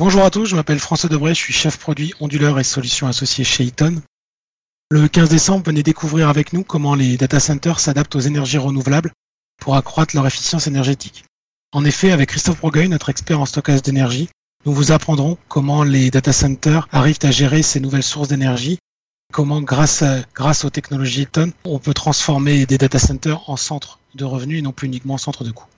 Bonjour à tous, je m'appelle François Debray, je suis chef produit onduleur et solutions associées chez Eaton. Le 15 décembre, venez découvrir avec nous comment les data centers s'adaptent aux énergies renouvelables pour accroître leur efficience énergétique. En effet, avec Christophe Brogueil, notre expert en stockage d'énergie, nous vous apprendrons comment les data centers arrivent à gérer ces nouvelles sources d'énergie, comment grâce, grâce aux technologies Eaton, on peut transformer des data centers en centres de revenus et non plus uniquement en centres de coûts.